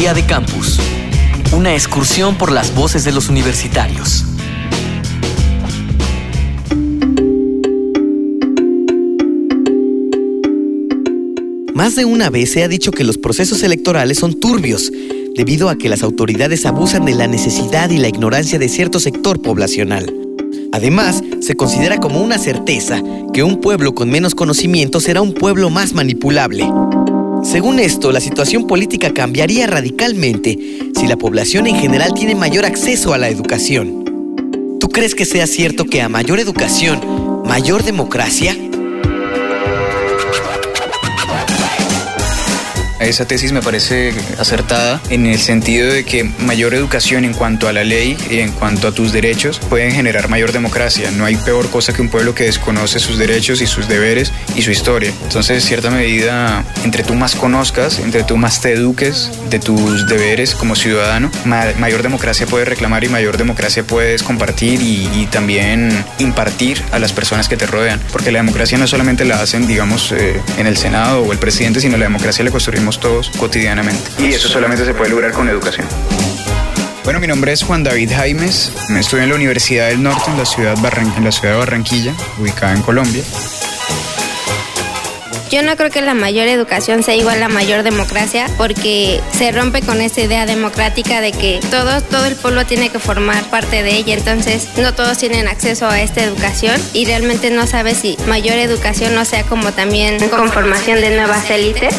Día de Campus. Una excursión por las voces de los universitarios. Más de una vez se ha dicho que los procesos electorales son turbios, debido a que las autoridades abusan de la necesidad y la ignorancia de cierto sector poblacional. Además, se considera como una certeza que un pueblo con menos conocimiento será un pueblo más manipulable. Según esto, la situación política cambiaría radicalmente si la población en general tiene mayor acceso a la educación. ¿Tú crees que sea cierto que a mayor educación, mayor democracia? Esa tesis me parece acertada en el sentido de que mayor educación en cuanto a la ley y en cuanto a tus derechos pueden generar mayor democracia. No hay peor cosa que un pueblo que desconoce sus derechos y sus deberes y su historia. Entonces, en cierta medida, entre tú más conozcas, entre tú más te eduques de tus deberes como ciudadano, mayor democracia puedes reclamar y mayor democracia puedes compartir y, también impartir a las personas que te rodean. Porque la democracia no solamente la hacen, digamos, eh, en el Senado o el presidente, sino la democracia la construimos todos cotidianamente. Y eso solamente se puede lograr con educación. Bueno, mi nombre es Juan David Jaimes, me estudio en la Universidad del Norte en la ciudad, en la ciudad de Barranquilla, ubicada en Colombia. Yo no creo que la mayor educación sea igual a la mayor democracia porque se rompe con esa idea democrática de que todo, todo el pueblo tiene que formar parte de ella, entonces no todos tienen acceso a esta educación y realmente no sabes si mayor educación no sea como también conformación de nuevas élites.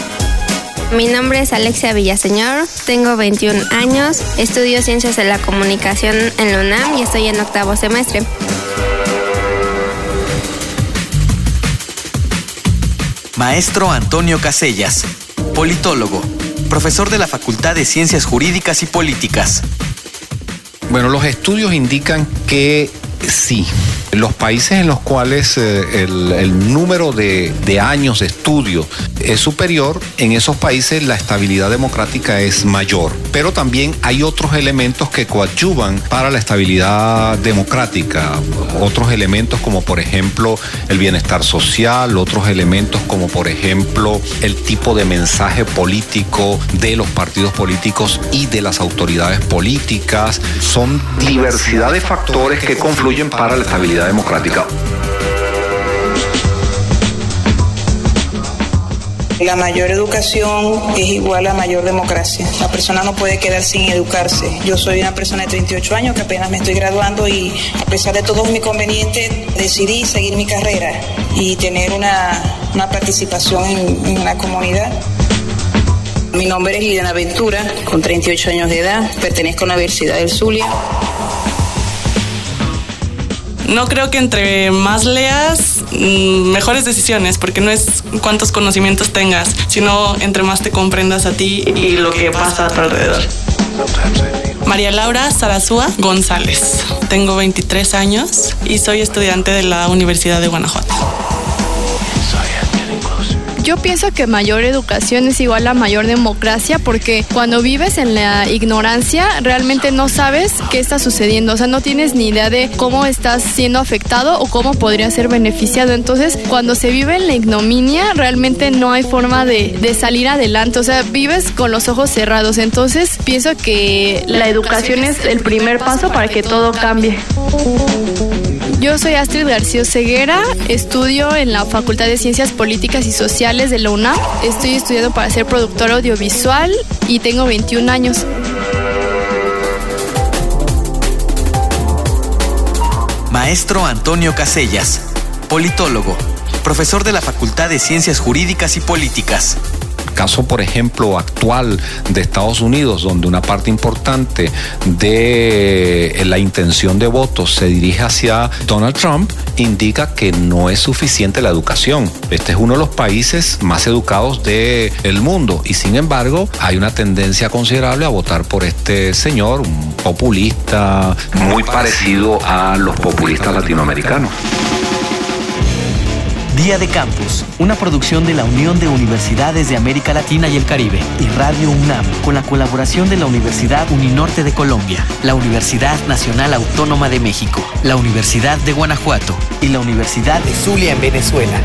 Mi nombre es Alexia Villaseñor, tengo 21 años, estudio Ciencias de la Comunicación en la UNAM y estoy en octavo semestre. Maestro Antonio Casellas, politólogo, profesor de la Facultad de Ciencias Jurídicas y Políticas. Bueno, los estudios indican que sí, los países en los cuales eh, el, número de, años de estudio es superior, en esos países la estabilidad democrática es mayor. Pero también hay otros elementos que coadyuvan para la estabilidad democrática. Otros elementos como por ejemplo el bienestar social, otros elementos como por ejemplo el tipo de mensaje político de los partidos políticos y de las autoridades políticas. Son diversidad de factores que confluyen para la estabilidad democrática. La mayor educación es igual a mayor democracia. La persona no puede quedar sin educarse. Yo soy una persona de 38 años que apenas me estoy graduando y a pesar de todos mis inconvenientes decidí seguir mi carrera y tener una, participación en, en la comunidad. Mi nombre es Liliana Ventura, con 38 años de edad, pertenezco a la Universidad del Zulia. No creo que entre más leas, mm, mejores decisiones, porque no es cuántos conocimientos tengas, sino entre más te comprendas a ti y lo que pasa a tu alrededor. María Laura Sarazúa González. Tengo 23 años y soy estudiante de la Universidad de Guanajuato. Yo pienso que mayor educación es igual a mayor democracia porque cuando vives en la ignorancia realmente no sabes qué está sucediendo, o sea, no tienes ni idea de cómo estás siendo afectado o cómo podría ser beneficiado. Entonces, cuando se vive en la ignominia, realmente no hay forma de, de salir adelante, o sea, vives con los ojos cerrados. Entonces, pienso que la educación es el primer paso para que todo cambie. Yo soy Astrid García Ceguera, estudio en la Facultad de Ciencias Políticas y Sociales de la UNAM. Estoy estudiando para ser productor audiovisual y tengo 21 años. Maestro Antonio Casellas, politólogo, profesor de la Facultad de Ciencias Jurídicas y Políticas caso, por ejemplo, actual de Estados Unidos, donde una parte importante de la intención de votos se dirige hacia Donald Trump, indica que no es suficiente la educación. Este es uno de los países más educados del mundo y sin embargo hay una tendencia considerable a votar por este señor, un populista muy parecido a los populistas latinoamericanos. Día de Campus, una producción de la Unión de Universidades de América Latina y el Caribe y Radio UNAM, con la colaboración de la Universidad Uninorte de Colombia, la Universidad Nacional Autónoma de México, la Universidad de Guanajuato y la Universidad de Zulia en Venezuela.